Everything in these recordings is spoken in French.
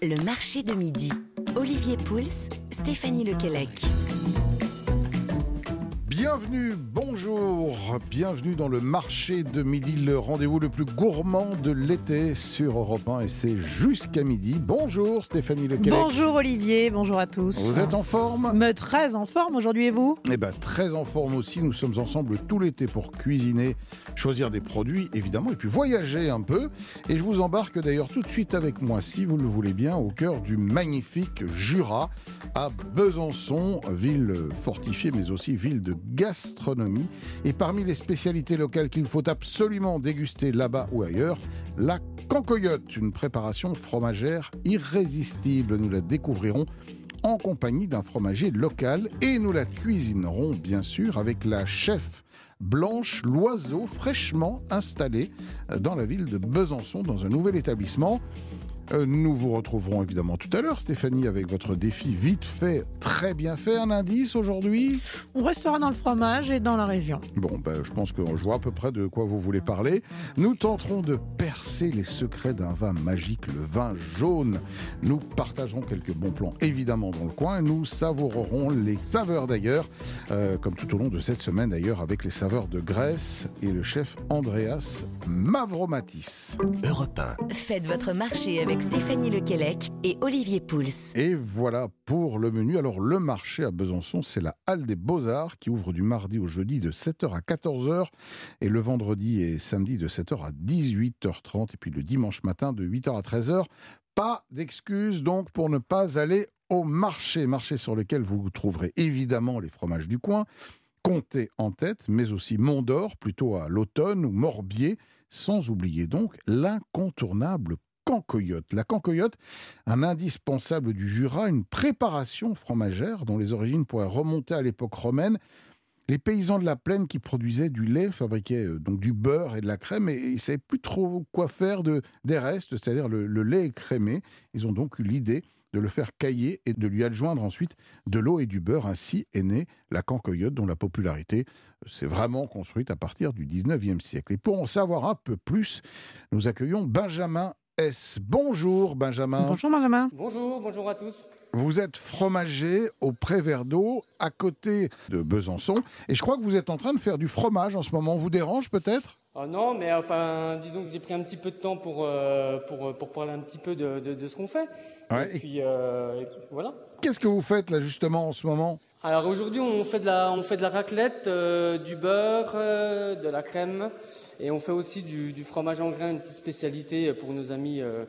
Le marché de midi. Olivier Pouls, Stéphanie Lequelec. Bienvenue, bonjour, bienvenue dans le marché de midi, le rendez-vous le plus gourmand de l'été sur Europe 1 et c'est jusqu'à midi. Bonjour Stéphanie Lequelec. Bonjour Olivier, bonjour à tous. Vous êtes en forme? Me très en forme aujourd'hui et vous? Eh bien très en forme aussi, nous sommes ensemble tout l'été pour cuisiner, choisir des produits évidemment et puis voyager un peu. Et je vous embarque d'ailleurs tout de suite avec moi, si vous le voulez bien, au cœur du magnifique Jura, à Besançon, ville fortifiée mais aussi ville de gastronomie. Et parmi les spécialités locales qu'il faut absolument déguster là-bas ou ailleurs, la cancoyote, une préparation fromagère irrésistible. Nous la découvrirons en compagnie d'un fromager local et nous la cuisinerons bien sûr avec la chef Blanche Loiseau, fraîchement installée dans la ville de Besançon dans un nouvel établissement. Euh, nous vous retrouverons évidemment tout à l'heure, Stéphanie, avec votre défi vite fait, très bien fait. Un indice aujourd'hui? On restera dans le fromage et dans la région. Bon, ben, je pense que je vois à peu près de quoi vous voulez parler. Nous tenterons de percer les secrets d'un vin magique, le vin jaune. Nous partagerons quelques bons plans, évidemment, dans le coin. Nous savourerons les saveurs d'ailleurs, euh, comme tout au long de cette semaine d'ailleurs, avec les saveurs de Grèce et le chef Andreas Mavromatis. Europe 1. Faites votre marché avec Stéphanie Lequelec et Olivier Pouls. Et voilà pour le menu. Alors le marché à Besançon, c'est la Halle des Beaux-Arts qui ouvre du mardi au jeudi de 7h à 14h et le vendredi et samedi de 7h à 18h30 et puis le dimanche matin de 8h à 13h. Pas d'excuses donc pour ne pas aller au marché, marché sur lequel vous trouverez évidemment les fromages du coin, Comté en tête, mais aussi Mont d'Or, plutôt à l'automne, ou Morbier, sans oublier donc l'incontournable La cancoyote, un indispensable du Jura, une préparation fromagère dont les origines pourraient remonter à l'époque romaine. Les paysans de la plaine qui produisaient du lait fabriquaient euh, donc du beurre et de la crème et ils ne savaient plus trop quoi faire de, des restes, c'est-à-dire le, lait écrémé. Ils ont donc eu l'idée de le faire cailler et de lui adjoindre ensuite de l'eau et du beurre. Ainsi est née la cancoyote dont la popularité s'est vraiment construite à partir du 19e siècle. Et pour en savoir un peu plus, nous accueillons Benjamin S. Bonjour Benjamin. Bonjour Benjamin. Bonjour, bonjour à tous. Vous êtes fromager au Prévert d'eau, à côté de Besançon. Et je crois que vous êtes en train de faire du fromage en ce moment. Vous dérange peut-être? Ah non, mais enfin, disons que j'ai pris un petit peu de temps pour, euh, pour, pour parler un petit peu de, de, de ce qu'on fait. Ouais. Et puis, euh, et puis voilà. Qu'est-ce que vous faites là justement en ce moment? Alors aujourd'hui, on fait de la, on fait de la raclette, euh, du beurre, euh, de la crème, et on fait aussi du, du fromage en grains, une petite spécialité pour nos amis euh,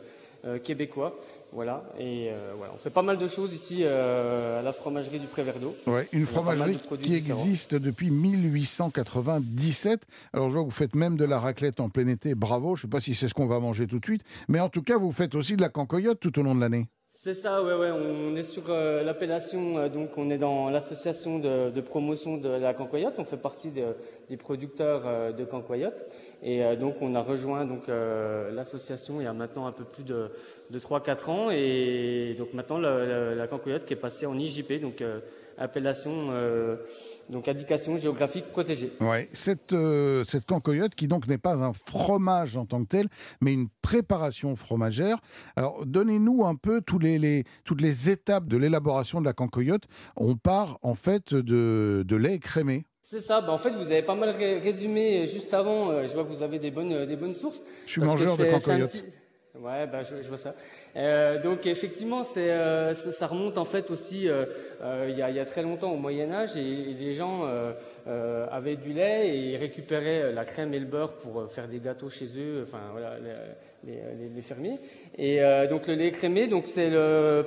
euh, québécois. Voilà, et euh, voilà, on fait pas mal de choses ici euh, à la fromagerie du Prévert d'eau. Ouais, une On fromagerie qui existe depuis 1897. Alors je vois que vous faites même de la raclette en plein été, bravo. Je ne sais pas si c'est ce qu'on va manger tout de suite, mais en tout cas vous faites aussi de la cancoyote tout au long de l'année. C'est ça, ouais, ouais. On est sur euh, l'appellation, euh, donc on est dans l'association de, promotion de la cancoyote. On fait partie de- des producteurs euh, de cancoyote, et donc on a rejoint donc l'association il y a maintenant un peu plus de, de 3-4 ans, et donc maintenant la, cancoyote qui est passée en IJP, donc appellation, euh, donc indication géographique protégée. Ouais, cette, euh, cette cancoyote qui donc n'est pas un fromage en tant que tel, mais une préparation fromagère. Alors donnez-nous un peu tous les, les- toutes les étapes de l'élaboration de la cancoyote. On part en fait de, de lait écrémé. C'est ça. Bah, en fait, vous avez pas mal ré- résumé juste avant. Euh, je vois que vous avez des bonnes, des bonnes sources. Je suis mangeur de cancoyote. Ouais, bah, je, vois ça. Euh, donc effectivement, euh, ça, remonte en fait aussi euh, il y, a, très longtemps au Moyen Âge et, les gens avaient du lait et récupéraient la crème et le beurre pour faire des gâteaux chez eux. Enfin voilà, les, fermiers. Et donc le lait écrémé, donc c'est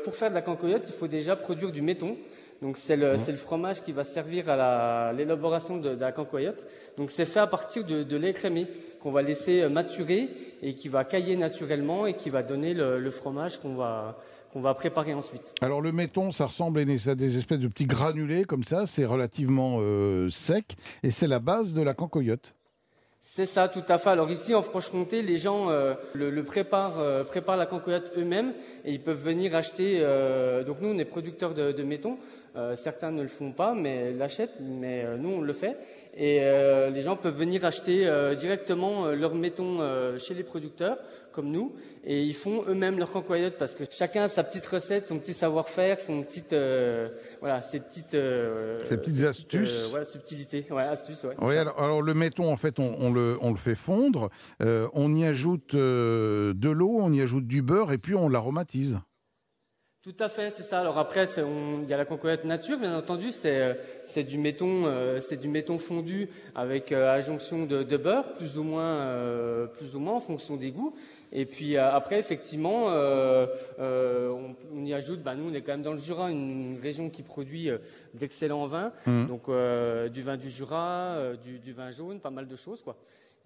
pour faire de la cancoyote, il faut déjà produire du méton. Donc c'est le, c'est le fromage qui va servir à la- l'élaboration de, de la cancoyote. Donc c'est fait à partir de, de lait crémé qu'on va laisser euh, maturer et qui va cailler naturellement et qui va donner le, le fromage qu'on va qu'on va préparer ensuite. Alors le méton, ça ressemble à des, espèces de petits granulés comme ça, c'est relativement euh, sec et c'est la base de la cancoyote. C'est ça, tout à fait. Alors ici en Franche-Comté, les gens euh, le, le préparent, euh, préparent la cancoyote eux-mêmes et ils peuvent venir acheter. euh, donc nous, on est producteurs de, de méton. Euh, certains ne le font pas, mais l'achètent. Mais euh, nous, on le fait. Et euh, les gens peuvent venir acheter euh, directement leur euh, chez les producteurs comme nous, et ils font eux-mêmes leur cancoyote parce que chacun a sa petite recette, son petit savoir-faire, son petite, voilà, ses petites, ses petites astuces, voilà, subtilités, ouais, astuces. Ouais, oui, alors, alors, le méton, en fait, on, on, le, on le fait fondre, on y ajoute de l'eau, on y ajoute du beurre, et puis on l'aromatise. Tout à fait, c'est ça. Alors après, il y a la concoyette nature, bien entendu, c'est euh, du méton, euh, c'est du méton fondu avec euh, adjonction de, de, beurre, plus ou moins, euh, plus ou moins en fonction des goûts. Et puis après, effectivement, on, on, y ajoute. Bah, nous, on est quand même dans le Jura, une région qui produit d'excellents vins, mmh. donc du vin du Jura, du, du, vin jaune, pas mal de choses, quoi.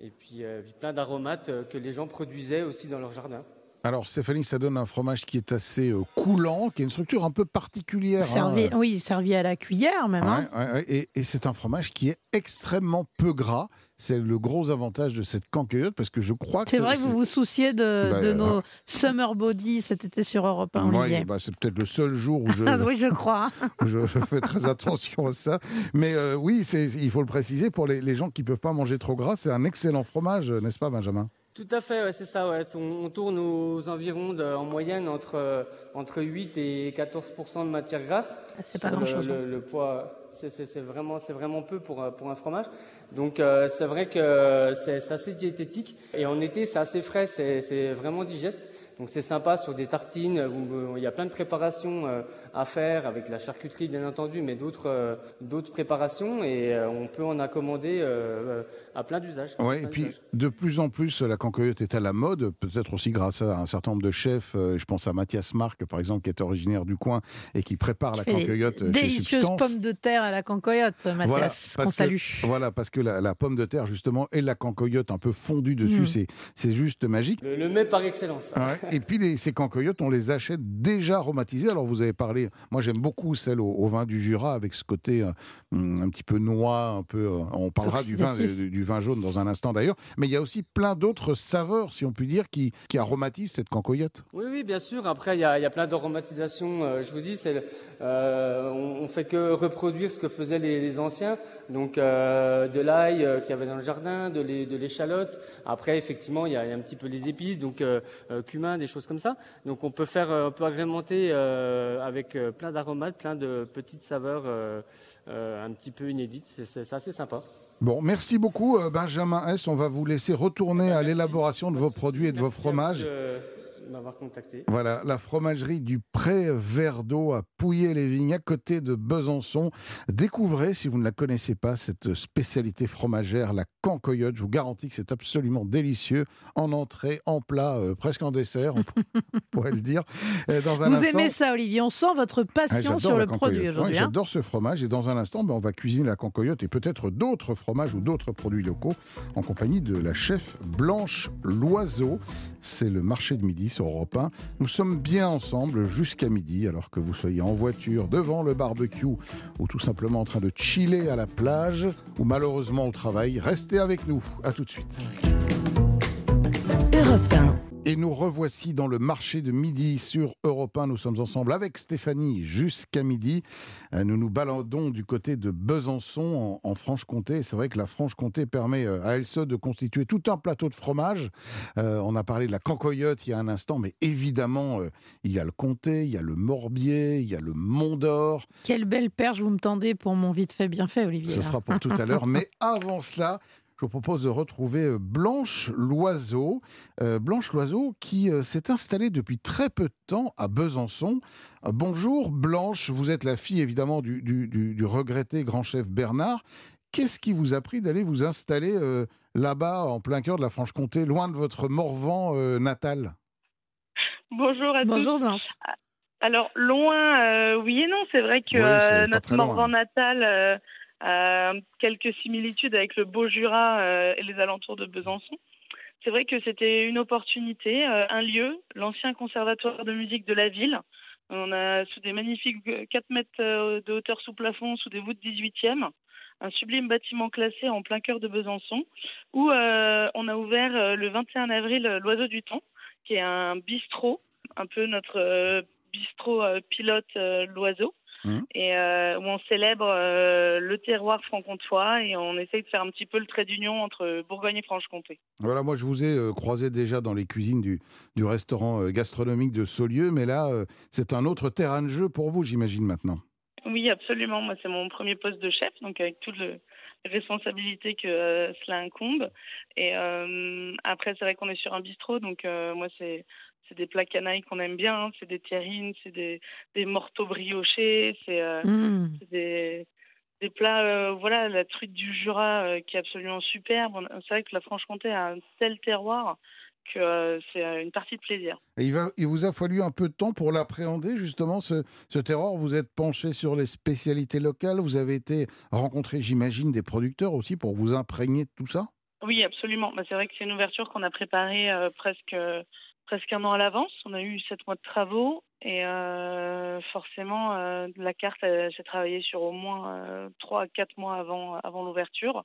Et puis plein d'aromates que les gens produisaient aussi dans leur jardin. Alors Stéphanie, ça donne un fromage qui est assez euh, coulant, qui a une structure un peu particulière. Servi, hein. Oui, servi à la cuillère même. Hein. et, c'est un fromage qui est extrêmement peu gras. C'est le gros avantage de cette canqueillotte parce que je crois que c'est vrai que vous vous souciez de, bah, nos summer body cet été sur Europe 1. Oui, bah, c'est peut-être le seul jour où je, oui, je crois. je, fais très attention à ça. Mais euh, oui, il faut le préciser pour les, les gens qui ne peuvent pas manger trop gras, c'est un excellent fromage, n'est-ce pas, Benjamin? Tout à fait, ouais, c'est ça. Ouais. On, tourne aux environs de, en moyenne entre, euh, entre 8 et 14 de matière grasse. Ah, c'est pas grand-chose. Le, le, poids, c'est vraiment, vraiment peu pour, pour un fromage. Donc euh, c'est vrai que c'est assez diététique. Et en été, c'est assez frais, c'est vraiment digeste. Donc c'est sympa sur des tartines où il y a plein de préparations euh, à faire avec la charcuterie bien entendu, mais d'autres euh, d'autres préparations et euh, on peut en accommander à plein d'usages. Oui, et puis de plus en plus la cancoyote est à la mode, peut-être aussi grâce à un certain nombre de chefs. Je pense à Mathias Marc par exemple qui est originaire du coin et qui prépare la cancoyote chez Délicieuses pommes de terre à la cancoyote, Mathias, voilà, qu'on salue. Voilà, parce que la, pomme de terre justement et la cancoyote un peu fondue dessus, mm. c'est c'est juste magique. Le, le, mets par excellence. Et puis les, ces cancoyotes, on les achète déjà aromatisées. Alors vous avez parlé, moi j'aime beaucoup celle au, vin du Jura avec ce côté euh, un petit peu noix, un peu. Euh, on parlera du vin, du, vin jaune dans un instant d'ailleurs. Mais il y a aussi plein d'autres saveurs, si on peut dire, qui, qui aromatisent cette cancoyote. Oui, oui, bien sûr. Après, il y a, y a plein d'aromatisations. Euh, je vous dis, on, on, fait que reproduire ce que faisaient les, anciens. Donc de l'ail qu'il y avait dans le jardin, de, l'échalote. Après, effectivement, il y, a, un petit peu les épices, donc cumin, des choses comme ça. Donc on peut faire, euh, on peut agrémenter euh, avec euh, plein d'aromates, plein de petites saveurs un petit peu inédites. C'est assez sympa. Bon, merci beaucoup Benjamin S. On va vous laisser retourner à l'élaboration de vos produits et de vos fromages m'avoir contacté. Voilà, la fromagerie du Pré Verdeau à Pouilly-les-Vignes, à côté de Besançon. Découvrez, si vous ne la connaissez pas, cette spécialité fromagère, la cancoyote. Je vous garantis que c'est absolument délicieux. En entrée, en plat, euh, presque en dessert, on pourrait le dire. Dans un vous aimez ça, Olivier On sent votre passion ah, sur le produit aujourd'hui. Hein. J'adore ce fromage. Et dans un instant, ben, on va cuisiner la cancoyote et peut-être d'autres fromages ou d'autres produits locaux en compagnie de la chef Blanche Loiseau. C'est le marché de midi sur Europe 1. Nous sommes bien ensemble jusqu'à midi, alors que vous soyez en voiture, devant le barbecue, ou tout simplement en train de chiller à la plage, ou malheureusement au travail. Restez avec nous. À tout de suite. Europe 1. Et nous revoici dans le marché de midi sur Europe 1. Nous sommes ensemble avec Stéphanie jusqu'à midi. Euh, nous nous baladons du côté de Besançon en, Franche-Comté. C'est vrai que la Franche-Comté permet euh, à elle seule de constituer tout un plateau de fromage. Euh, on a parlé de la cancoyote il y a un instant, mais évidemment, il y a le comté, il y a le morbier, il y a le mont d'or. Quelle belle perche vous me tendez pour mon vite fait bien fait, Olivier. Ce sera pour tout à l'heure. Mais avant cela, je vous propose de retrouver euh, Blanche Loiseau. Euh, Blanche Loiseau qui euh, s'est installée depuis très peu de temps à Besançon. bonjour Blanche, vous êtes la fille évidemment du, du, regretté grand chef Bernard. Qu'est-ce qui vous a pris d'aller vous installer là-bas, en plein cœur de la Franche-Comté, loin de votre Morvan natal? Bonjour à tous. Bonjour Blanche. Alors, loin, oui et non, c'est vrai que notre Morvan natal euh, quelques similitudes avec le Beau Jura euh, et les alentours de Besançon. C'est vrai que c'était une opportunité, euh, un lieu, l'ancien conservatoire de musique de la ville. On a sous des magnifiques 4 mètres de hauteur sous plafond, sous des voûtes 18e, un sublime bâtiment classé en plein cœur de Besançon, où on a ouvert le 21 avril l'Oiseau du Temps, qui est un bistrot, un peu notre bistrot pilote l'Oiseau. Mmh. et où on célèbre le terroir franc-comtois et on essaye de faire un petit peu le trait d'union entre Bourgogne et Franche-Comté. Voilà, moi je vous ai croisé déjà dans les cuisines du, du restaurant gastronomique de Saulieu, mais là c'est un autre terrain de jeu pour vous, j'imagine maintenant. Oui, absolument. Moi, c'est mon premier poste de chef, donc avec toutes les responsabilités que euh, cela incombe. Et euh, après, c'est vrai qu'on est sur un bistrot, donc euh, moi, c'est c'est des plats canailles qu'on aime bien. Hein. C'est des terrines, c'est des, des morteaux briochés, c'est mmh. des, des plats, voilà, la truite du Jura qui est absolument superbe. C'est vrai que la Franche-Comté a un tel terroir que euh, c'est euh, une partie de plaisir. il, va, il vous a fallu un peu de temps pour l'appréhender, justement, ce, ce terroir. Vous êtes penché sur les spécialités locales. Vous avez été rencontrer, j'imagine, des producteurs aussi pour vous imprégner de tout ça? Oui, absolument. Bah, c'est vrai que c'est une ouverture qu'on a préparée euh, presque, presque un an à l'avance. On a eu sept mois de travaux et forcément, la carte s'est travaillée sur au moins trois à quatre mois avant, avant l'ouverture.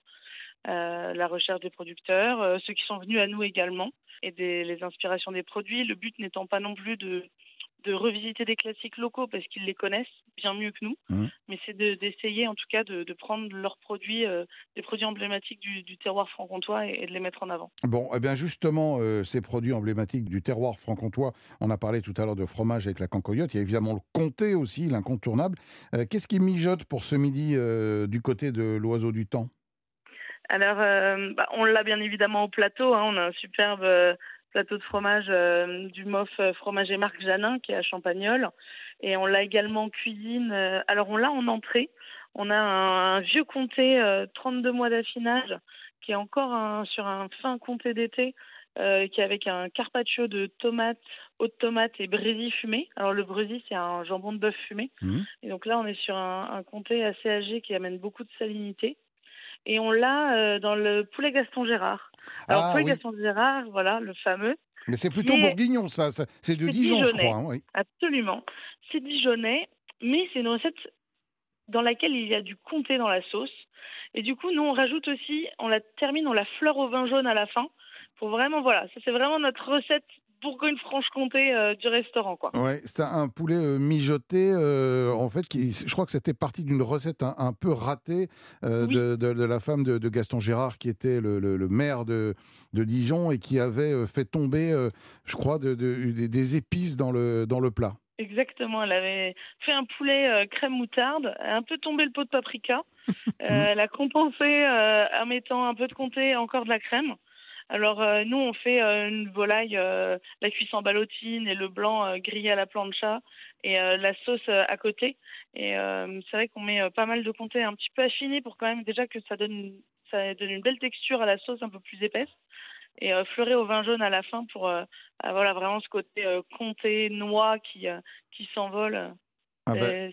la recherche des producteurs, ceux qui sont venus à nous également et les inspirations des produits. Le but n'étant pas non plus de, de revisiter des classiques locaux parce qu'ils les connaissent bien mieux que nous, mmh. mais c'est d'essayer en tout cas de, de prendre leurs produits, euh, des produits emblématiques du, du terroir franc-comtois et, de les mettre en avant. Bon, eh bien justement, euh, ces produits emblématiques du terroir franc-comtois, on a parlé tout à l'heure de fromage avec la cancoyote, il y a évidemment le comté aussi, l'incontournable. Euh, qu'est-ce qui mijote pour ce midi du côté de l'oiseau du temps? Alors, euh, bah, on l'a bien évidemment au plateau. Hein. On a un superbe euh, plateau de fromage euh, du MOF Fromager Marc Janin qui est à Champagnol. Et on l'a également en cuisine. alors, on l'a en entrée. On a un, vieux comté, 32 mois d'affinage, qui est encore sur un fin comté d'été, qui est avec un carpaccio de tomates, eau de tomate et brésil fumé. Alors le brésil, c'est un jambon de bœuf fumé. Mmh. Et donc là, on est sur un, un comté assez âgé qui amène beaucoup de salinité et on l'a euh, dans le poulet Gaston Gérard. Alors, ah, poulet Gaston Gérard, voilà, le fameux. Mais c'est plutôt bourguignon, ça. C'est de Dijon, je crois. Hein, oui. Absolument. C'est dijonnais, mais c'est une recette dans laquelle il y a du comté dans la sauce. Et du coup, nous, on rajoute aussi, on la termine, on la fleur au vin jaune à la fin. Pour vraiment, voilà, ça c'est vraiment notre recette Bourgogne-Franche-Comté euh, du restaurant. Quoi. Ouais, c'était un poulet euh, mijoté, euh, en fait, qui, je crois que c'était parti d'une recette un, peu ratée de, de, la femme de, Gaston Gérard, qui était le, le, maire de, de, Dijon et qui avait fait tomber, je crois, des épices dans le, dans le plat. Exactement, elle avait fait un poulet crème moutarde, un peu tombé le pot de paprika. elle a compensé en mettant un peu de comté et encore de la crème. Alors euh, nous on fait euh, une volaille, euh, la cuisse en ballotine et le blanc grillé à la plancha et la sauce à côté. Et c'est vrai qu'on met pas mal de comté un petit peu affiné pour quand même déjà que ça donne ça donne une belle texture à la sauce un peu plus épaisse et fleurer au vin jaune à la fin pour voilà vraiment ce côté comté noix qui qui s'envole ah ben,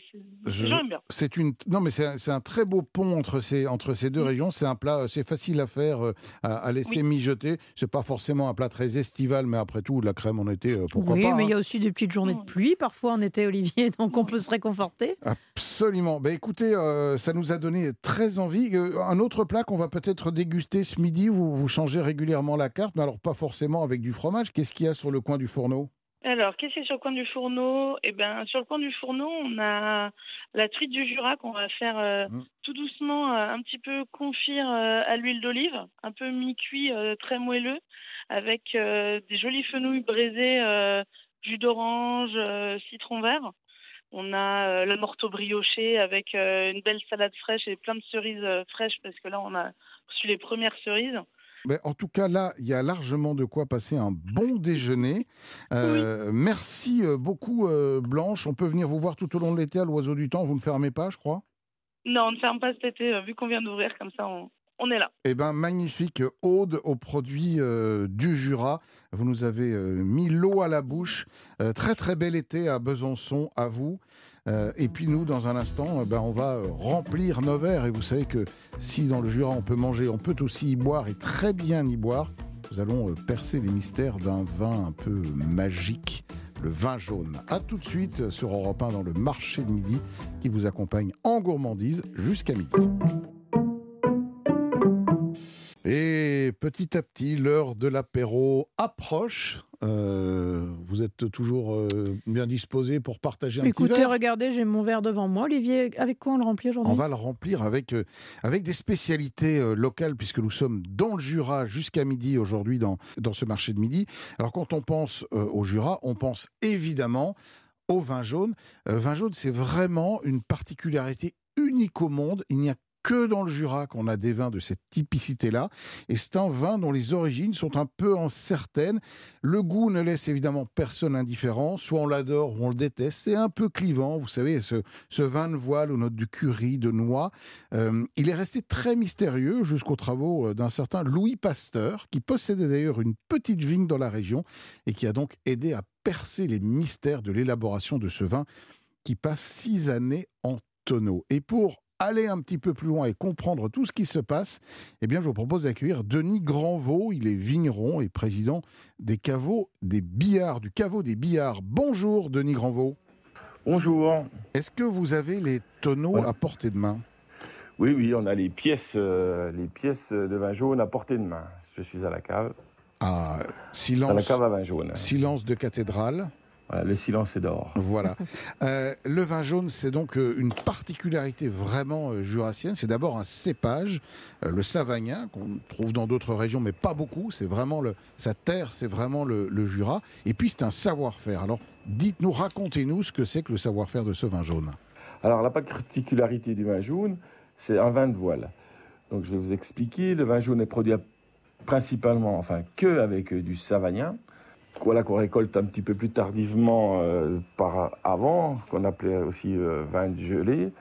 c'est une non mais c'est un, très beau pont entre ces entre ces deux régions. C'est un plat, c'est facile à faire, euh, à, laisser mijoter. C'est pas forcément un plat très estival, mais après tout de la crème en été, euh, pourquoi pas. Oui, mais il y a hein. aussi des petites journées de pluie parfois en été, Olivier, donc on peut se réconforter. Absolument. Ben écoutez, euh, ça nous a donné très envie. un autre plat qu'on va peut-être déguster ce midi. Vous vous changez régulièrement la carte, mais alors pas forcément avec du fromage. Qu'est-ce qu'il y a sur le coin du fourneau? Alors, qu'est-ce qu'il y a sur le coin du fourneau? Eh bien, sur le coin du fourneau, on a la truite du Jura qu'on va faire euh, mmh. tout doucement, euh, un petit peu confire euh, à l'huile d'olive, un peu mi-cuit, très moelleux, avec des jolies fenouilles braisées, jus d'orange, citron vert. On a la morteau brioché avec une belle salade fraîche et plein de cerises fraîches parce que là, on a reçu les premières cerises en tout cas, là, il y a largement de quoi passer un bon déjeuner. Euh, merci euh, beaucoup, euh, Blanche. On peut venir vous voir tout au long de l'été à l'Oiseau du Temps. Vous ne fermez pas, je crois? Non, on ne ferme pas cet été. Vu qu'on vient d'ouvrir, comme ça, on, est là. Eh bien, magnifique ode aux produits du Jura. Vous nous avez mis l'eau à la bouche. très, très bel été à Besançon, à vous. Euh, et puis nous, dans un instant, euh, ben, on va euh, remplir nos verres. Et vous savez que si dans le Jura on peut manger, on peut aussi y boire et très bien y boire. Nous allons percer les mystères d'un vin un peu magique, le vin jaune. A tout de suite sur Europe 1 dans le marché de midi qui vous accompagne en gourmandise jusqu'à midi. Et petit à petit, l'heure de l'apéro approche. vous Vous êtes toujours euh, bien disposé pour partager un Écoutez, petit verre regardez, j'ai mon verre devant moi. Olivier, avec quoi on le remplit aujourd'hui? On va le remplir avec, euh, avec des spécialités euh, locales, puisque nous sommes dans le Jura jusqu'à midi aujourd'hui dans, dans ce marché de midi. Alors quand on pense au Jura, on pense évidemment au vin jaune. vin jaune, c'est vraiment une particularité unique au monde. Il n'y a que dans le Jura qu'on a des vins de cette typicité-là. Et c'est un vin dont les origines sont un peu incertaines. Le goût ne laisse évidemment personne indifférent. Soit on l'adore ou on le déteste. C'est un peu clivant. Vous savez, ce, vin de voile aux notes de curry, de noix. Euh, il est resté très mystérieux jusqu'aux travaux euh, d'un certain Louis Pasteur, qui possédait d'ailleurs une petite vigne dans la région et qui a donc aidé à percer les mystères de l'élaboration de ce vin qui passe six années en tonneau. Et pour aller un petit peu plus loin et comprendre tout ce qui se passe, eh bien, je vous propose d'accueillir Denis Granvaux. Il est vigneron et président des caveaux des billards, du caveau des billards. Bonjour, Denis Granvaux. Bonjour. Est-ce que vous avez les tonneaux à portée de main? Oui, oui, on a les pièces, euh, les pièces de vin jaune à portée de main. Je suis à la cave. Ah, silence. À la cave à vin jaune. Silence de cathédrale le silence est d'or. Voilà. Euh, le vin jaune, c'est donc euh, une particularité vraiment euh, jurassienne. C'est d'abord un cépage, le savagnin, qu'on trouve dans d'autres régions, mais pas beaucoup. C'est vraiment le, sa terre, c'est vraiment le, Jura. Et puis c'est un savoir-faire. Alors, dites-nous, racontez-nous ce que c'est que le savoir-faire de ce vin jaune. Alors, la particularité du vin jaune, c'est un vin de voile. Donc, je vais vous expliquer. Le vin jaune est produit principalement, enfin, que avec du savagnin voilà, qu'on récolte un petit peu plus tardivement euh, par avant, qu'on appelait aussi euh, vin de gelée.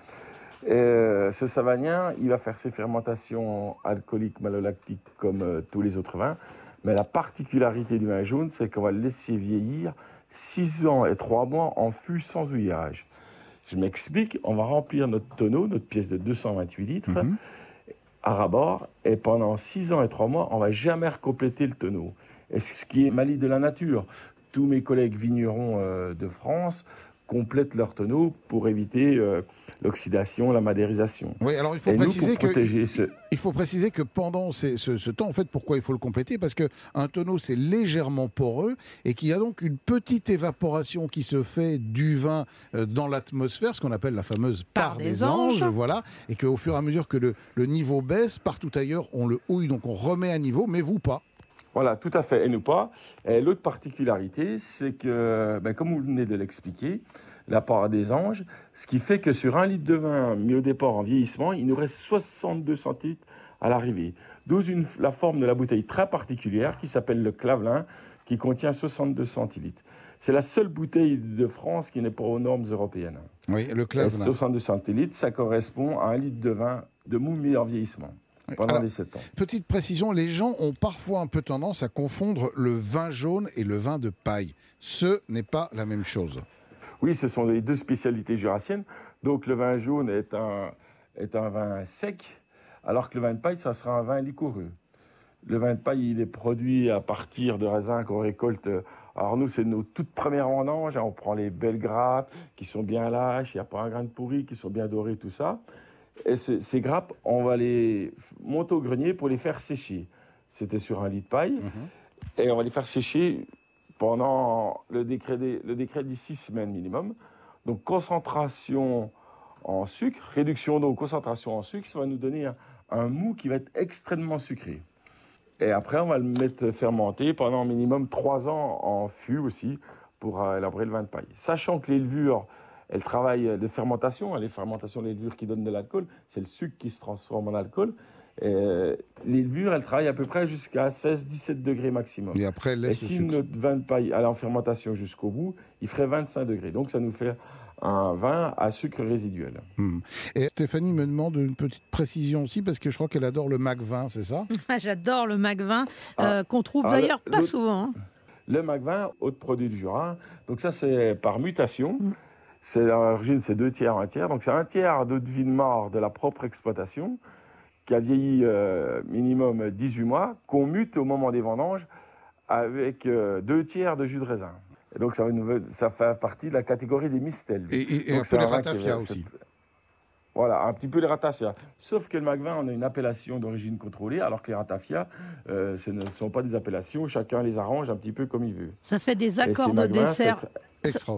Et, euh, ce savagnin, il va faire ses fermentations alcooliques, malolactiques comme tous les autres vins. Mais la particularité du vin jaune, c'est qu'on va le laisser vieillir 6 ans et 3 mois en fût sans ouillage. Je m'explique, on va remplir notre tonneau, notre pièce de 228 litres, mhm. à rabord, et pendant 6 ans et 3 mois, on va jamais recompléter le tonneau ce qui est mali de la nature. Tous mes collègues vignerons euh, de France complètent leur tonneau pour éviter euh, l'oxydation, la madérisation. Oui, alors il faut, préciser que, il faut préciser que pendant ce, temps, en fait, pourquoi il faut le compléter? Parce qu'un tonneau, c'est légèrement poreux et qu'il y a donc une petite évaporation qui se fait du vin euh, dans l'atmosphère, ce qu'on appelle la fameuse part, des, anges, voilà, et qu'au fur et à mesure que le, le niveau baisse, partout ailleurs, on le houille, donc on remet à niveau, mais vous pas. Voilà, tout à fait, et nous pas. L'autre particularité, c'est que, ben, comme vous venez de l'expliquer, la part des anges, ce qui fait que sur un litre de vin mis au départ en vieillissement, il nous reste 62 centilitres à l'arrivée. D'où la forme de la bouteille très particulière qui s'appelle le clavelin, qui contient 62 centilitres. C'est la seule bouteille de France qui n'est pas aux normes européennes. Oui, le clavelin. 62 centilitres, ça correspond à un litre de vin de mou mis en vieillissement pendant 17 ans. Petite précision, les gens ont parfois un peu tendance à confondre le vin jaune et le vin de paille. Ce n'est pas la même chose. Oui, ce sont les deux spécialités jurassiennes. Donc le vin jaune est un, est un vin sec, alors que le vin de paille, ça sera un vin liquoreux. Le vin de paille, il est produit à partir de raisins qu'on récolte. Alors nous, c'est nos toutes premières vendanges. On prend les belles grappes qui sont bien lâches, il n'y a pas un grain de pourri, qui sont bien dorés, tout ça. Et ces grappes, on va les monter au grenier pour les faire sécher. C'était sur un lit de paille. Mhm. Et on va les faire sécher pendant le décret, le décret dit six semaines minimum. Donc concentration en sucre, réduction d'eau, concentration en sucre, ça va nous donner un, mou qui va être extrêmement sucré. Et après, on va le mettre fermenter pendant minimum trois ans en fût aussi pour élaborer le vin de paille. Sachant que les levures elle travaille de fermentation. Les fermentations de levure qui donnent de l'alcool, c'est le sucre qui se transforme en alcool. Et les levures, elles travaillent à peu près jusqu'à 16-17 degrés maximum. Et après, elle laisse Et si notre vin de paille allait en fermentation jusqu'au bout, il ferait 25 degrés. Donc ça nous fait un vin à sucre résiduel. Hmm. Et Stéphanie me demande une petite précision aussi, parce que je crois qu'elle adore le Mac vin, c'est ça? J'adore le Mac vin, ah. euh, qu'on trouve ah, d'ailleurs pas souvent. Hein. Le Mac vin, autre produit du Jura. Donc ça, c'est par mutation. Hmm. C'est l'origine, c'est deux tiers, un tiers. Donc c'est un tiers d'eau de vie de mort de la propre exploitation qui a vieilli euh, minimum 18 mois, qu'on mute au moment des vendanges avec euh, deux tiers de jus de raisin. Et donc ça, ça, fait partie de la catégorie des mistels. Et, et, un peu de ratafia aussi. Voilà, un petit peu les ratafias. Sauf que le Magvin, on a une appellation d'origine contrôlée, alors que les ratafias, euh, ce ne sont pas des appellations. Chacun les arrange un petit peu comme il veut. Ça fait des accords de dessert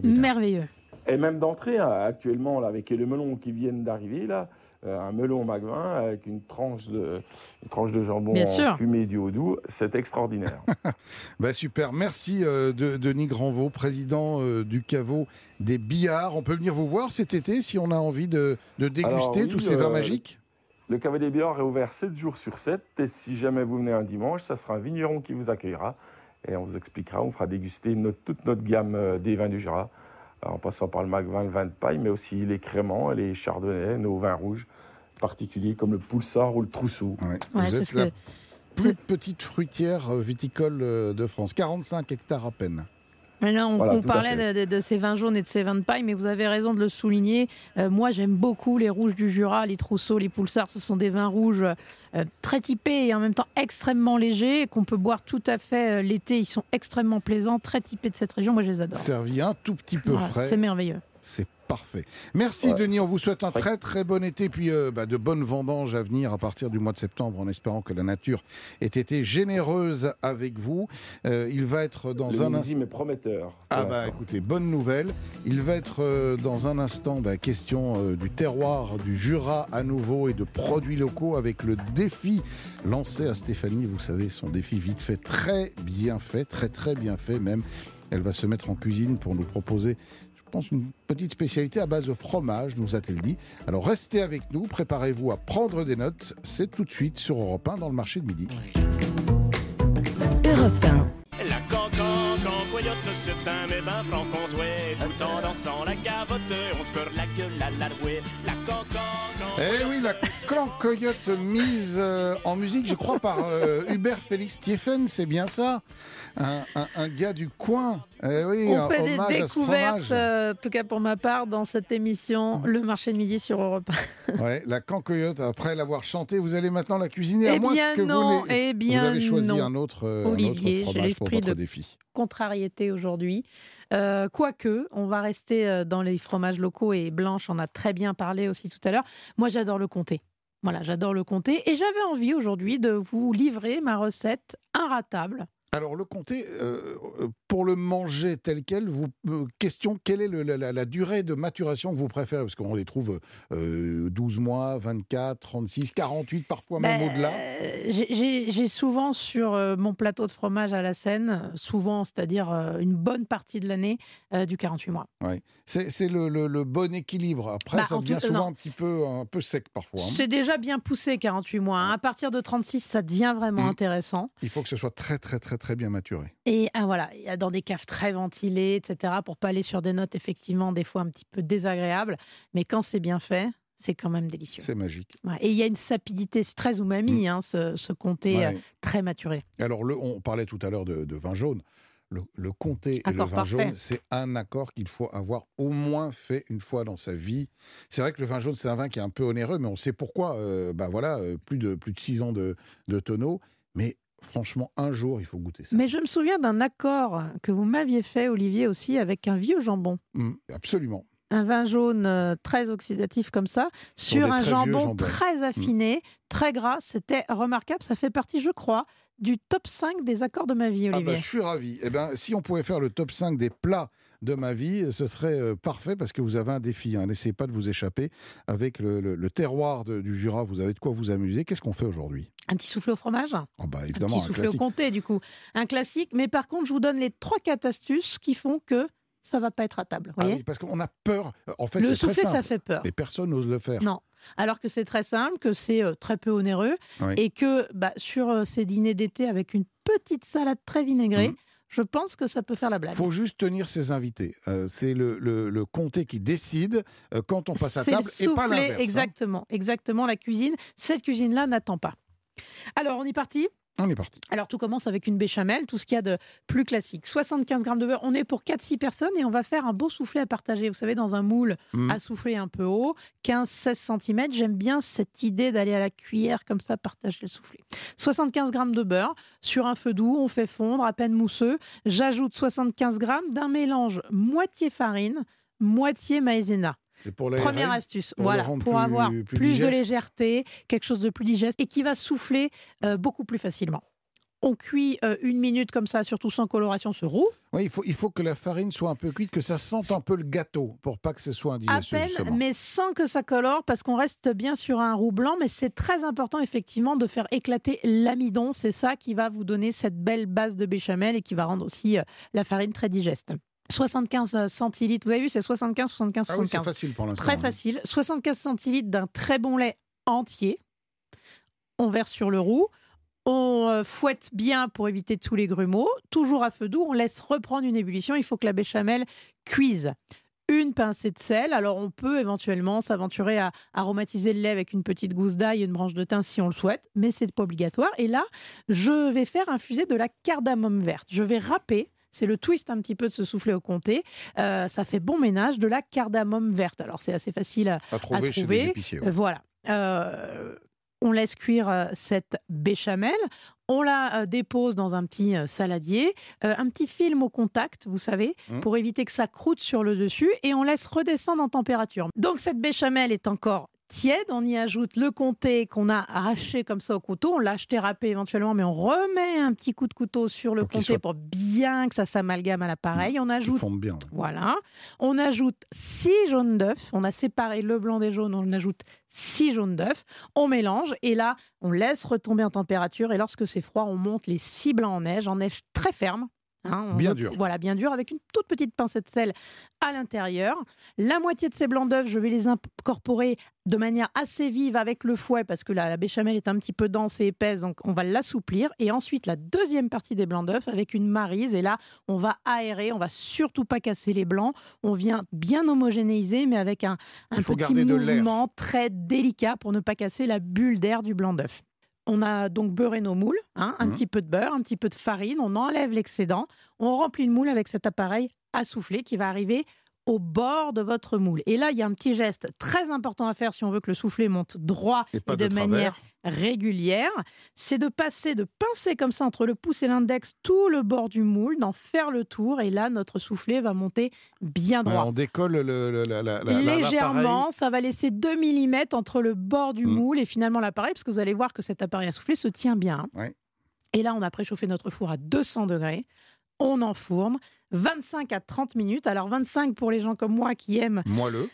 merveilleux. Et même d'entrée, hein, actuellement, là, avec les melons qui viennent d'arriver, là, euh, un melon magvin avec une tranche de, une tranche de jambon fumé du haut doux, c'est extraordinaire. bah super, merci euh, de, Denis Granvaux, président euh, du caveau des billards. On peut venir vous voir cet été si on a envie de, déguster tous ces vins magiques. le caveau des billards est ouvert 7 jours sur 7 et si jamais vous venez un dimanche, ça sera un vigneron qui vous accueillera. Et on vous expliquera, on fera déguster toute notre gamme des vins du Jura en passant par le Magvin, le vin de paille, mais aussi les créments, les chardonnays, nos vins rouges particuliers comme le Poulsard ou le Trousseau. Vous êtes la plus petite fruitière euh, viticole euh, de France, 45 hectares à peine. On, parlait de, ces vins jaunes et de ces vins de paille, mais vous avez raison de le souligner. Euh, moi, j'aime beaucoup les rouges du Jura, les Trousseau, les Poulsards. Ce sont des vins rouges très typés et en même temps extrêmement légers, qu'on peut boire tout à fait l'été. Ils sont extrêmement plaisants, très typés de cette région. Moi, je les adore. Servi un tout petit peu frais. C'est merveilleux. C'est Parfait. Merci Denis, on vous souhaite un très très bon été, puis euh, bah, de bonnes vendanges à venir à partir du mois de septembre, en espérant que la nature ait été généreuse avec vous. Euh, il va être dans un instant... prometteur. Ah bah écoutez, bonne nouvelle. Il va être euh, dans un instant bah, question du terroir, du Jura à nouveau et de produits locaux avec le défi lancé à Stéphanie. Vous savez, son défi vite fait, très bien fait, très très bien fait même. Elle va se mettre en cuisine pour nous proposer pense, une petite spécialité à base de fromage, nous a-t-elle dit. Alors restez avec nous, préparez-vous à prendre des notes. C'est tout de suite sur Europe 1 dans le marché de midi. Europe 1. La cancan, cancoyote, c'est un mébain Tout en dansant la gavotte, on se la gueule à la rouée. La cancan, eh oui, la cancoyote mise euh, en musique, je crois, par euh, Hubert Félix Stieffen, c'est bien ça un, un, gars du coin. Eh oui, On fait des découvertes, euh, en tout cas pour ma part, dans cette émission, Le marché de midi sur Europe 1. ouais, la cancoyote, après l'avoir chantée, vous allez maintenant la cuisiner à eh bien que non, vous, eh bien vous avez choisi non. un autre, Olivier, j'ai l'esprit de défi. contrariété aujourd'hui. Euh, quoique, on va rester euh, dans les fromages locaux et Blanche en a très bien parlé aussi tout à l'heure. Moi, j'adore le comté. Voilà, j'adore le comté. Et j'avais envie aujourd'hui de vous livrer ma recette inratable alors le comté, euh, euh, pour le manger tel quel, vous, euh, question, quelle est la, durée de maturation que vous préférez? Parce qu'on les trouve 12 mois, 24, 36, 48, parfois même ben, au-delà. J'ai souvent sur mon plateau de fromage à la Seine, souvent, c'est-à-dire une bonne partie de l'année, du 48 mois. Oui, c'est le, bon équilibre. Après, bah, ça devient souvent un petit peu, un peu sec parfois. Hein. C'est déjà bien poussé, 48 mois. Hein. À partir de 36, ça devient vraiment mmh. intéressant. Il faut que ce soit très, très, très très bien maturé. Et ah, voilà, dans des caves très ventilées, etc., pour pas aller sur des notes effectivement des fois un petit peu désagréables. Mais quand c'est bien fait, c'est quand même délicieux. C'est magique. Et il y a une sapidité, c'est très umami, mm. hein, ce, comté euh, très maturé. Alors, le, on parlait tout à l'heure de, vin jaune. Le, comté et le vin jaune, c'est un accord qu'il faut avoir au moins fait une fois dans sa vie. C'est vrai que le vin jaune, c'est un vin qui est un peu onéreux, mais on sait pourquoi. Euh, bah voilà, euh, plus de plus de six ans de, de tonneau. Mais Franchement, un jour, il faut goûter ça. Mais je me souviens d'un accord que vous m'aviez fait, Olivier, aussi, avec un vieux jambon. Mmh, absolument. Un vin jaune euh, très oxydatif comme ça, sur un jambon très affiné, mmh. très gras. C'était remarquable. Ça fait partie, je crois, du top 5 des accords de ma vie, ah bah, Olivier. je suis ravi. Eh ben, si on pouvait faire le top 5 des plats de ma vie, ce serait euh, parfait parce que vous avez un défi. Hein. N'essayez pas de vous échapper. Avec le, terroir du Jura, vous avez de quoi vous amuser. Qu'est-ce qu'on fait aujourd'hui? Un petit soufflé au fromage? Oh bah, évidemment, Un petit soufflé au comté, du coup. Un classique. Mais par contre, je vous donne les 3-4 astuces qui font que ça va pas être à table. Ah oui, parce qu'on a peur. En fait, le soufflé, ça fait peur. Et personne n'ose le faire. Non. Alors que c'est très simple, que c'est euh, très peu onéreux, et que bah, sur euh, ces dîners d'été avec une petite salade très vinaigrée, mmh. je pense que ça peut faire la blague. Il faut juste tenir ses invités. Euh, c'est le, comté qui décide quand on passe à table et pas l'inverse. Hein. Exactement, exactement. La cuisine, cette cuisine-là n'attend pas. Alors, on est parti? On est parti. Alors tout commence avec une béchamel, tout ce qu'il y a de plus classique. 75 grammes de beurre, on est pour 4-6 personnes et on va faire un beau soufflé à partager. Vous savez, dans un moule mmh. à souffler un peu haut, 15-16 cm. J'aime bien cette idée d'aller à la cuillère comme ça, partager le soufflé. 75 grammes de beurre sur un feu doux, on fait fondre, à peine mousseux. J'ajoute 75 grammes d'un mélange moitié farine, moitié maïzena. Première astuce, voilà, pour avoir plus, de légèreté, quelque chose de plus digeste et qui va souffler euh, beaucoup plus facilement. On cuit euh, une minute comme ça, surtout sans coloration, ce roux. Oui, il faut, il faut que la farine soit un peu cuite, que ça sente un peu le gâteau, pour pas que ce soit indigeste. À peine, mais sans que ça colore, parce qu'on reste bien sur un roux blanc. Mais c'est très important, effectivement, de faire éclater l'amidon. C'est ça qui va vous donner cette belle base de béchamel et qui va rendre aussi euh, la farine très digeste. 75 centilitres, vous avez vu, c'est 75, 75, 75. Ah oui, facile pour l'instant. Très hein. facile. 75 centilitres d'un très bon lait entier. On verse sur le roux. On euh, fouette bien pour éviter tous les grumeaux. Toujours à feu doux, on laisse reprendre une ébullition. Il faut que la béchamel cuise. Une pincée de sel. Alors, on peut éventuellement s'aventurer à aromatiser le lait avec une petite gousse d'ail et une branche de thym si on le souhaite, mais c'est pas obligatoire. Et là, je vais faire infuser de la cardamome verte. Je vais râper c'est le twist un petit peu de se souffler au comté. Euh, ça fait bon ménage de la cardamome verte. Alors c'est assez facile à, trouver, Chez les épiciers, Voilà. Euh, on laisse cuire euh, cette béchamel. On la dépose dans un petit saladier, un petit film au contact, vous savez, mmh. pour éviter que ça croûte sur le dessus, et on laisse redescendre en température. Donc cette béchamel est encore tiède, on y ajoute le comté qu'on a arraché comme ça au couteau, on l'a acheté râpé éventuellement, mais on remet un petit coup de couteau sur le comté pour bien que ça s'amalgame à l'appareil. Mmh, on ajoute, bien. voilà, on ajoute six jaunes d'œufs. On a séparé le blanc des jaunes, on ajoute six jaunes d'œufs. On mélange et là, on laisse retomber en température. Et lorsque c'est froid, on monte les six blancs en neige, en neige très ferme. Hein, bien dur. Voilà, bien dur, avec une toute petite pincée de sel à l'intérieur. La moitié de ces blancs d'œufs, je vais les incorporer de manière assez vive avec le fouet parce que la, béchamel est un petit peu dense et épaisse, donc on va l'assouplir. Et ensuite, la deuxième partie des blancs d'œufs avec une marise. Et là, on va aérer, on va surtout pas casser les blancs. On vient bien homogénéiser, mais avec un, un petit mouvement très délicat pour ne pas casser la bulle d'air du blanc d'œuf. On a donc beurré nos moules, hein, un mmh. petit peu de beurre, un petit peu de farine, on enlève l'excédent, on remplit le moule avec cet appareil à souffler qui va arriver au bord de votre moule. Et là, il y a un petit geste très important à faire si on veut que le soufflet monte droit et, de, manière régulière. C'est de passer, de pincer comme ça entre le pouce et l'index tout le bord du moule, d'en faire le tour. Et là, notre soufflet va monter bien droit. on décolle le, légèrement. Ça va laisser 2 mm entre le bord du mm. moule et finalement l'appareil, parce que vous allez voir que cet appareil à souffler se tient bien. Et là, on a préchauffé notre four à 200 degrés. On enfourne. 25 à 30 minutes. Alors 25 pour les gens comme moi qui aiment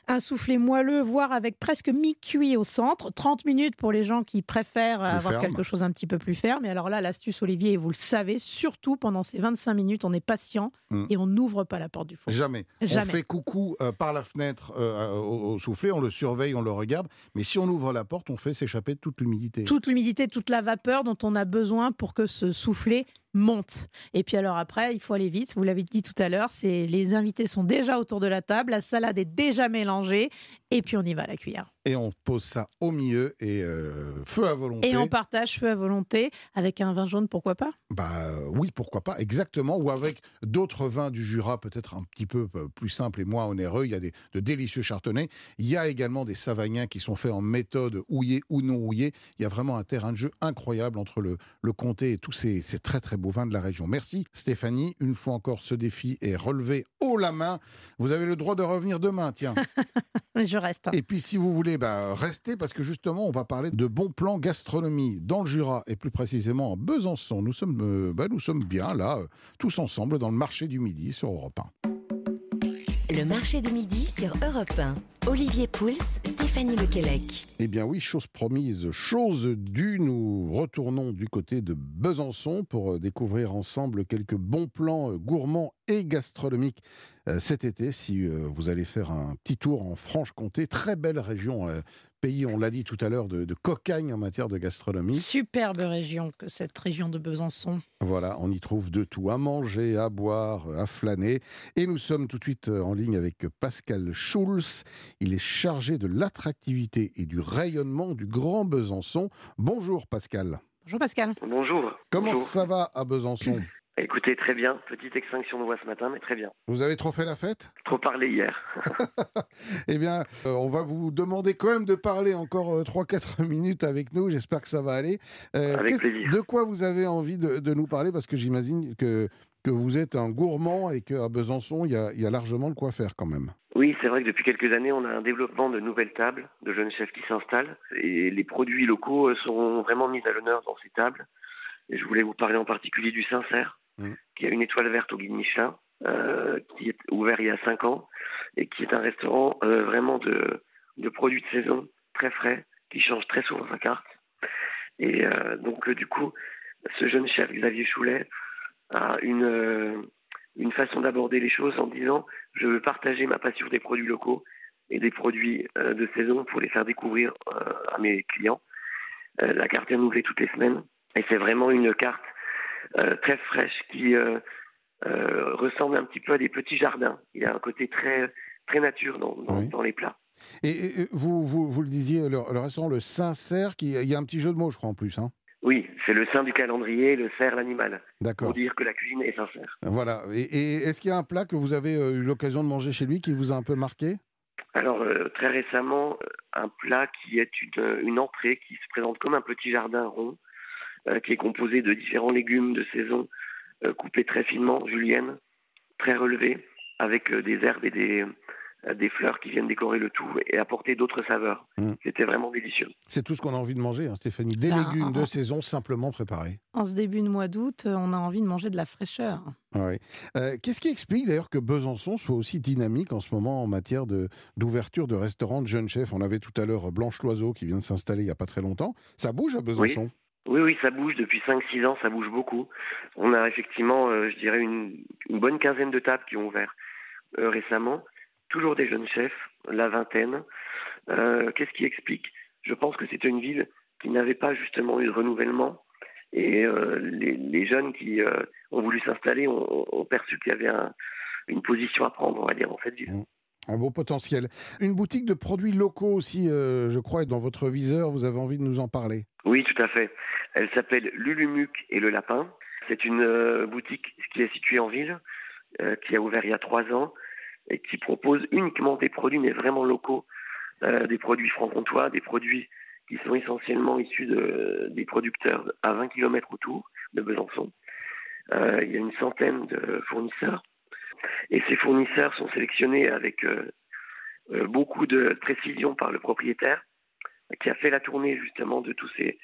un soufflé moelleux, voire avec presque mi-cuit au centre. 30 minutes pour les gens qui préfèrent avoir quelque chose un petit peu plus ferme. Et alors là, l'astuce Olivier, vous le savez, surtout pendant ces 25 minutes, on est patient mm. et on n'ouvre pas la porte du four. Jamais. On fait coucou euh, par la fenêtre euh, au, soufflé, on le surveille, on le regarde. Mais si on ouvre la porte, on fait s'échapper toute l'humidité. Toute l'humidité, toute la vapeur dont on a besoin pour que ce soufflé monte. Et puis alors après, il faut aller vite. Vous l'avez dit tout à l'heure, les invités sont déjà autour de la table, la salade est déjà mélangée, et puis on y va à la cuillère. Et on pose ça au milieu et euh, feu à volonté. Et on partage feu à volonté avec un vin jaune, pourquoi pas? Bah oui, pourquoi pas, exactement. Ou avec d'autres vins du Jura, peut-être un petit peu euh, plus simples et moins onéreux. Il y a des, de délicieux chardonnays. Il y a également des savagnins qui sont faits en méthode houillée ou non houillée. Il y a vraiment un terrain de jeu incroyable entre le, le comté et tous ces, ces très très beaux vins de la région. Merci Stéphanie. Une fois encore, ce défi est relevé haut la main. Vous avez le droit de revenir demain, tiens. Je Et puis si vous voulez, bah, restez parce que justement, on va parler de bons plans gastronomie dans le Jura et plus précisément en Besançon. Nous sommes, euh, bah, nous sommes bien là, euh, tous ensemble dans le marché du midi sur Europe 1. Le marché du midi sur Europe 1. Olivier Pouls, Stéphanie Lequelec. Eh bien oui, chose promise, chose due, nous retournons du côté de Besançon pour euh, découvrir ensemble quelques bons plans gourmands et gastronomiques cet été si vous allez faire un petit tour en Franche-Comté, très belle région pays, on l'a dit tout à l'heure, de, cocagne en matière de gastronomie. Superbe région que cette région de Besançon. Voilà, on y trouve de tout, à manger, à boire, à flâner. Et nous sommes tout de suite euh, en ligne avec Pascal Schulz. Il est chargé de l'attractivité et du rayonnement du Grand Besançon. Bonjour Pascal. Bonjour Pascal. Bonjour. Comment ça va à Besançon? Écoutez, très bien. Petite extinction de voix ce matin, mais très bien. Vous avez trop fait la fête? Trop parlé hier. eh bien, euh, on va vous demander quand même de parler encore 3-4 euh, minutes avec nous. J'espère que ça va aller. Euh, avec plaisir. De quoi vous avez envie de, nous parler? Parce que j'imagine que, que vous êtes un gourmand et qu'à Besançon, il y, a, il y a largement de quoi faire quand même. Oui, c'est vrai que depuis quelques années, on a un développement de nouvelles tables, de jeunes chefs qui s'installent, et les produits locaux sont vraiment mis à l'honneur dans ces tables. Et je voulais vous parler en particulier du Sincère, mmh. qui a une étoile verte au guide Michelin, euh, qui est ouvert il y a 5 ans, et qui est un restaurant euh, vraiment de, produits de saison, très frais, qui change très souvent sa carte. Et euh, donc, du coup, ce jeune chef, Xavier Choulet, a une, une façon d'aborder les choses en disant je veux partager ma passion des produits locaux et des produits de saison pour les faire découvrir à mes clients. la carte est renouvelée toutes les semaines et c'est vraiment une carte très fraîche qui ressemble un petit peu à des petits jardins. Il y a un côté très, très nature dans, dans les plats. Et, vous, vous, vous, le disiez, le, restaurant Le Saint-Cerf, il y a un petit jeu de mots, je crois, en plus. Hein oui, c'est le saint du calendrier, le cerf l'animal. D'accord. Pour dire que la cuisine est sincère. Voilà. Et, est-ce qu'il y a un plat que vous avez euh, eu l'occasion de manger chez lui qui vous a un peu marqué? Alors, euh, très récemment, euh, un plat qui est une, une, entrée qui se présente comme un petit jardin rond, qui est composé de différents légumes de saison coupés très finement, julienne, très relevés, avec des herbes et des, des fleurs qui viennent décorer le tout et apporter d'autres saveurs. Mm. C'était vraiment délicieux. C'est tout ce qu'on a envie de manger, hein, Stéphanie. Des bah, légumes de saison simplement préparés. En ce début de mois d'août, euh, on a envie de manger de la fraîcheur. Oui. Euh, qu'est-ce qui explique d'ailleurs que Besançon soit aussi dynamique en ce moment en matière d'ouverture de, restaurants de jeunes chefs? On avait tout à l'heure Blanche Loiseau qui vient de s'installer il n'y a pas très longtemps. Ça bouge à Besançon? oui. Oui, ça bouge depuis 5-6 ans, ça bouge beaucoup. On a effectivement, euh, je dirais, une, bonne quinzaine de tables qui ont ouvert récemment toujours des jeunes chefs, la vingtaine. Euh, qu'est-ce qui explique? Je pense que c'était une ville qui n'avait pas justement eu de renouvellement. Et euh, les, jeunes qui euh, ont voulu s'installer ont, perçu qu'il y avait une position à prendre, on va dire, en fait. Un beau potentiel. Une boutique de produits locaux aussi, je crois, est dans votre viseur. Vous avez envie de nous en parler Oui, tout à fait. Elle s'appelle Lulumuc et le Lapin. C'est une boutique qui est située en ville, qui a ouvert il y a trois ans et qui propose uniquement des produits, mais vraiment locaux, euh, des produits franc-comtois, des produits qui sont essentiellement issus de, des producteurs à 20 km autour de Besançon. Euh, il y a une centaine de fournisseurs et ces fournisseurs sont sélectionnés avec euh, beaucoup de précision par le propriétaire qui a fait la tournée justement de tous ces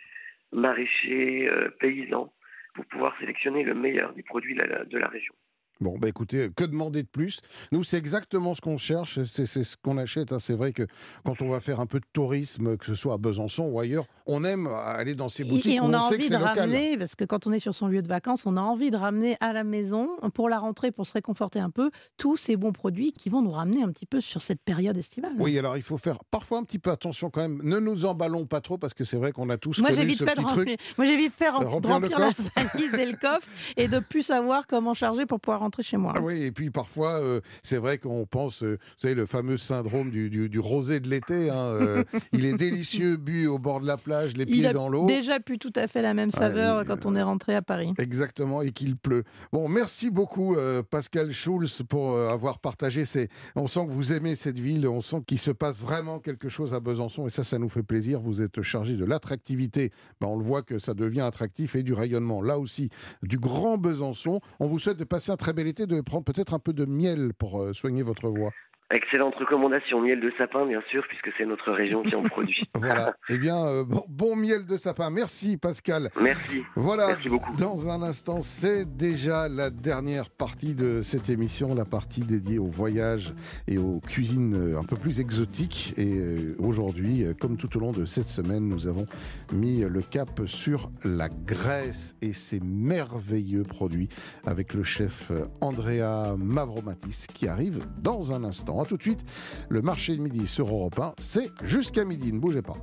maraîchers paysans pour pouvoir sélectionner le meilleur des produits de la région. Bon, bah écoutez, que demander de plus? Nous, c'est exactement ce qu'on cherche, c'est ce qu'on achète. Hein. C'est vrai que quand on va faire un peu de tourisme, que ce soit à Besançon ou ailleurs, on aime aller dans ces boutiques et, on, a envie de ramener, parce que quand on est sur son lieu de vacances, on a envie de ramener à la maison, pour la rentrée, pour se réconforter un peu, tous ces bons produits qui vont nous ramener un petit peu sur cette période estivale. Oui, alors il faut faire parfois un petit peu attention quand même. Ne nous emballons pas trop, parce que c'est vrai qu'on a tous Moi, connu ce petit truc. Moi, j'ai vite fait remplir, remplir la valise et le coffre, et de plus savoir comment charger pour pouvoir rentrer chez moi. Ah oui, et puis parfois, euh, c'est vrai qu'on pense, euh, vous savez, le fameux syndrome du, du, rosé de l'été. Hein, euh, il est délicieux, bu au bord de la plage, les pieds dans l'eau. Déjà plus tout à fait la même saveur quand on est rentré à Paris. Exactement, et qu'il pleut. Bon, merci beaucoup Pascal Schulz pour avoir partagé ces. On sent que vous aimez cette ville, on sent qu'il se passe vraiment quelque chose à Besançon, et ça, ça nous fait plaisir. Vous êtes chargé de l'attractivité. Ben, on le voit que ça devient attractif et du rayonnement. Là aussi, du grand Besançon. On vous souhaite de passer un très bel été, de prendre peut-être un peu de miel pour euh, soigner votre voix. Excellente recommandation, miel de sapin bien sûr, puisque c'est notre région qui en produit. voilà, eh bien, euh, bon, miel de sapin. Merci Pascal. Merci. Voilà, Merci beaucoup. dans un instant, c'est déjà la dernière partie de cette émission, la partie dédiée au voyage et aux cuisines euh, un peu plus exotiques. Et euh, aujourd'hui, comme tout au long de cette semaine, nous avons mis le cap sur la Grèce et ses merveilleux produits avec le chef Andrea Mavromatis qui arrive dans un instant tout de suite. Le marché de midi sur Europe 1, c'est jusqu'à midi, ne bougez pas.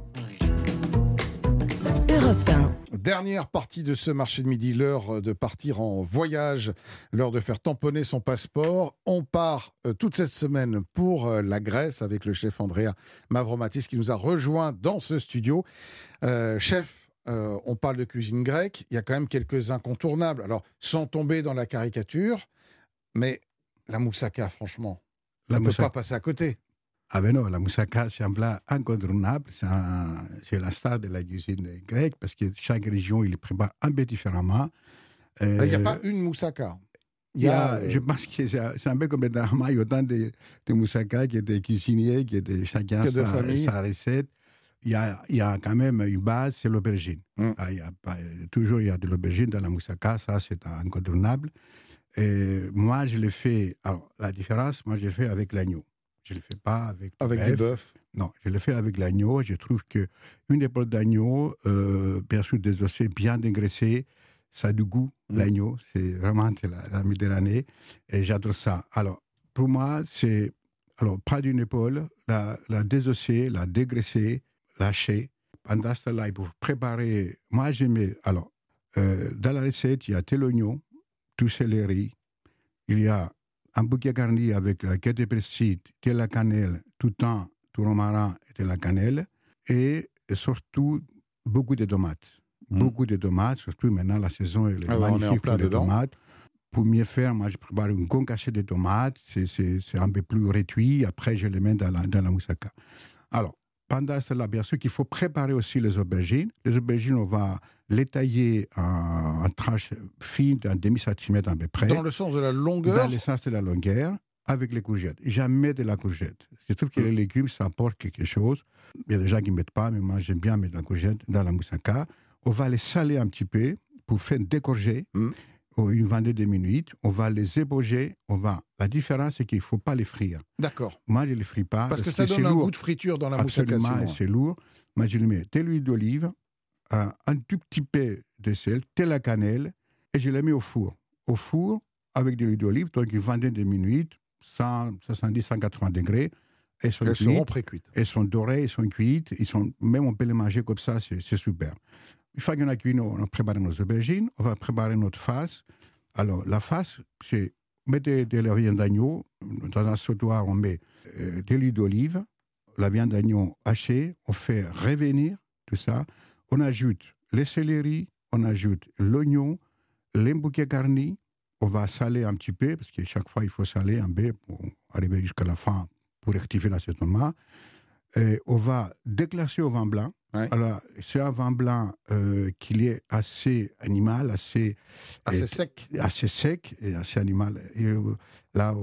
Europe 1. Dernière partie de ce marché de midi, l'heure de partir en voyage, l'heure de faire tamponner son passeport. On part euh, toute cette semaine pour euh, la Grèce avec le chef Andrea Mavromatis qui nous a rejoint dans ce studio. Euh, chef, on parle de cuisine grecque, il y a quand même quelques incontournables. Alors, sans tomber dans la caricature, mais la moussaka, franchement, la ne peut pas passer à côté. Ah ben non, la moussaka, c'est un plat incontournable. C'est la star de la cuisine grecque parce que chaque région, il prépare un peu différemment. Il n'y a pas une moussaka. Il y a, Je pense que c'est un peu comme le drama. Il y a autant de, de moussaka qui étaient cuisiniers, qui étaient chacun sa, sa, recette. Il y, a, il y a quand même une base, c'est l'aubergine. Mm. Ah, toujours, il y a de l'aubergine dans la moussaka, ça c'est incontournable. Et moi, je le fais. Alors, la différence, moi, je le fais avec l'agneau. Je ne le fais pas avec Avec du bœuf Non, je le fais avec l'agneau. Je trouve qu'une épaule d'agneau, euh, bien sûr, désossée, bien dégraissée, ça a du goût, mm. l'agneau. C'est vraiment la, la Méditerranée. Et j'adore ça. Alors, pour moi, c'est. Alors, pas d'une épaule, la, la désosser, la dégraisser, lâcher. Pendant ce temps-là, il faut préparer. Moi, j'aimais. Alors, euh, dans la recette, il y a tel oignon, tout céleri. Il y a un bouquet garni avec la quête de persil, de la cannelle, tout temps, tout romarin et de la cannelle. Et surtout, beaucoup de tomates. Hmm. Beaucoup de tomates, surtout maintenant, la saison est ah magnifique pour les tomates. Pour mieux faire, moi, je prépare une concassée de tomates. C'est un peu plus réduit. Après, je les mets dans la, dans la moussaka. Alors, pendant cela, bien sûr qu'il faut préparer aussi les aubergines. Les aubergines, on va les tailler en, tranches fines d'un demi-centimètre à peu près. Dans le sens de la longueur Dans le sens de la longueur, avec les courgettes. Jamais de la courgette. Je trouve que les légumes, ça apporte quelque chose. Il y a des gens qui ne mettent pas, mais moi, j'aime bien mettre la courgette dans la moussaka. On va les saler un petit peu pour faire décorger. Mm une vingtaine de minutes, on va les ébaucher, on va. La différence, c'est qu'il ne faut pas les frire. D'accord. Moi, je ne les fris pas. Parce que ça donne un goût de friture dans la moussaka. Absolument, c'est lourd. Moi, je lui mets de l'huile d'olive, un, tout petit peu de sel, de la cannelle, et je les mets au four. Au four, avec de l'huile d'olive, donc une vingtaine de minutes, 170, 180 degrés. Elles, sont elles seront pré-cuites. Elles sont dorées, elles sont cuites. Ils sont, même on peut les manger comme ça, c'est super. Une fois qu'on a cuit, on a préparé nos aubergines, on va préparer notre farce. Alors, la farce, c'est mettre de, la viande d'agneau. Dans un sautoir, on met euh, de l'huile d'olive, la viande d'agneau hachée, on fait revenir tout ça. On ajoute les céleri, on ajoute l'oignon, les bouquets garnis. On va saler un petit peu, parce que chaque fois, il faut saler un peu pour arriver jusqu'à la fin pour rectifier l'assaisonnement. Et on va déclasser au vin blanc. Alors, c'est un vin blanc euh, qui est assez animal, assez, assez sec. Assez sec et assez animal. Euh, là,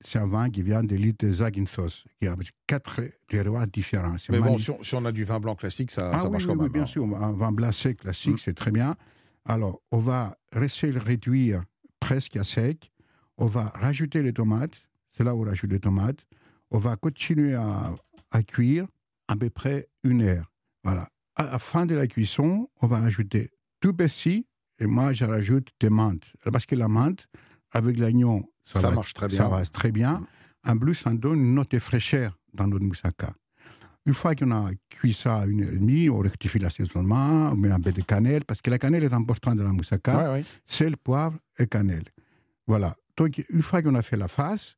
c'est un vin qui vient de l'île de Zaginthos, qui a quatre terroirs différents. Mais bon, si on, a du vin blanc classique, ça, ah marche quand même. bien hein. sûr, un vin blanc sec classique, mm. c'est très bien. Alors, on va rester le réduire presque à sec. On va rajouter les tomates. C'est là où on rajoute les tomates. On va continuer à, à cuire à peu près une heure. Voilà. À la fin de la cuisson, on va ajouter tout persil et moi, je rajoute des menthes. Parce que la menthe, avec l'oignon, ça, marche très bien. Ça va très bien. En plus, ça donne une note de fraîcheur dans notre moussaka. Une fois qu'on a cuit ça une heure et demie, on rectifie l'assaisonnement, on met un peu de cannelle, parce que la cannelle est importante dans la moussaka. Ouais, Sel, poivre et cannelle. Voilà. Donc, une fois qu'on a fait la face,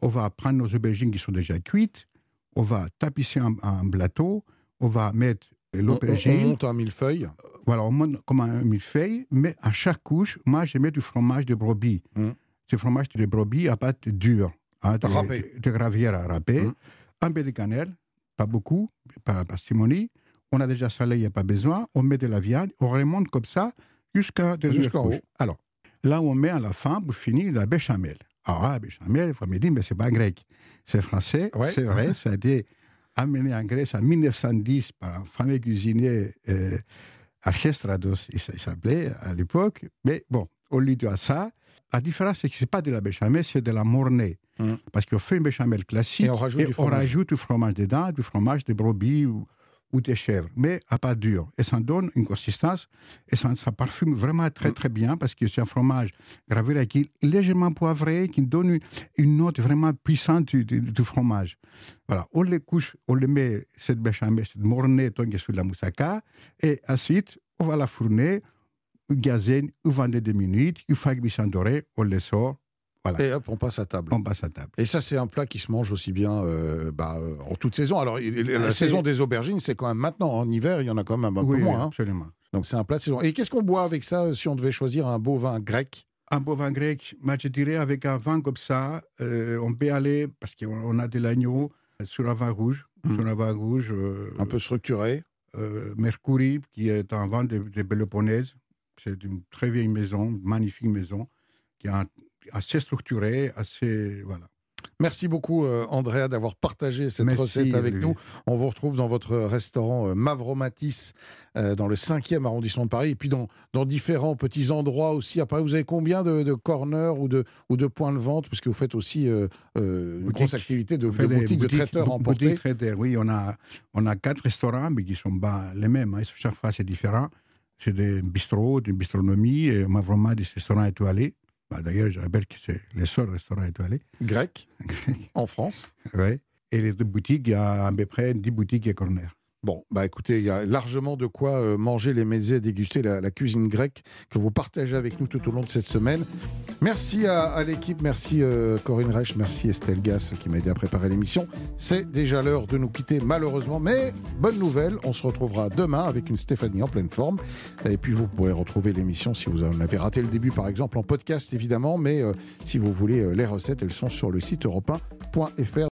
on va prendre nos aubergines qui sont déjà cuites, on va tapisser un, un plateau, on va mettre l'aubergine. On, monte un millefeuille. Voilà, on monte comme un millefeuille, mais à chaque couche, moi, je mets du fromage de brebis. Mmh. Ce fromage de brebis à pâte dure, hein, de, de, gravière à râper. Mmh. Un peu de cannelle, pas beaucoup, pas parcimonie. On a déjà salé, il n'y a pas besoin. On met de la viande, on remonte comme ça jusqu'à jusqu'en haut. Alors, là, on met à la fin, pour finir, la béchamel. Alors, la béchamel, il faut me dire, mais c'est pas grec, c'est français. C'est vrai, ça a été amené en Grèce en 1910 par un fameux cuisinier euh, Archestrados, il s'appelait à l'époque. Mais bon, on lui doit ça. La différence, c'est que ce n'est pas de la béchamel, c'est de la mornée. Hum. Parce qu'on fait une béchamel classique et on rajoute, du, fromage. on rajoute du fromage dedans, du fromage de brebis ou, ou des chèvres, mais à pas dur. Et ça donne une consistance et ça, parfume vraiment très très bien parce que c'est un fromage gravuré qui est légèrement poivré, qui donne une, note vraiment puissante du, fromage. Voilà, on les couche, on les met, cette béchamel, cette mornée sur la moussaka, et ensuite, on va la fourner, gazer, ou vendre des minutes, une que doré, on les sort, et hop, on passe à table. On passe à table. Et ça, c'est un plat qui se mange aussi bien euh, bah, euh, en toute saison. Alors, la saison des aubergines, c'est quand même maintenant. En hiver, il y en a quand même un peu moins. Hein. absolument. Donc, c'est un plat de saison. Et qu'est-ce qu'on boit avec ça si on devait choisir un beau vin grec? Un beau vin grec, moi je dirais avec un vin comme ça, euh, on peut aller, parce qu'on a de l'agneau, sur un vin rouge. Hmm. Sur un vin rouge. un peu structuré. Mercury, qui est un vin de, de C'est une très vieille maison, magnifique maison, qui a un assez structuré, assez. Voilà. Merci beaucoup, euh, Andrea, d'avoir partagé cette recette avec nous. On vous retrouve dans votre restaurant euh, Mavromatis, euh, dans le 5e arrondissement de Paris, et puis dans, dans différents petits endroits aussi. Après, vous avez combien de, corners ou de, ou de points de vente? Parce que vous faites aussi une grosse activité de, de boutiques de traiteurs emportés. traiteurs, oui. On a, on a quatre restaurants, mais qui ne sont pas les mêmes. Hein. Chaque fois, c'est différent. C'est des bistrots, des bistronomies, et Mavromatis, des restaurants étoilés. Bah, d'ailleurs, je rappelle que c'est le seul restaurant étoilé. Grec En France Oui. Et les deux boutiques, il y a à peu près 10 boutiques et corners. Bon, bah écoutez, il y a largement de quoi euh, manger les mets et déguster la, cuisine grecque que vous partagez avec nous tout au long de cette semaine. Merci à, l'équipe, merci euh, Corinne Reich, merci Estelle Gass qui m'a aidé à préparer l'émission. C'est déjà l'heure de nous quitter malheureusement, mais bonne nouvelle, on se retrouvera demain avec une Stéphanie en pleine forme. Et puis vous pourrez retrouver l'émission si vous en avez raté le début par exemple en podcast évidemment, mais euh, si vous voulez les recettes, elles sont sur le site europe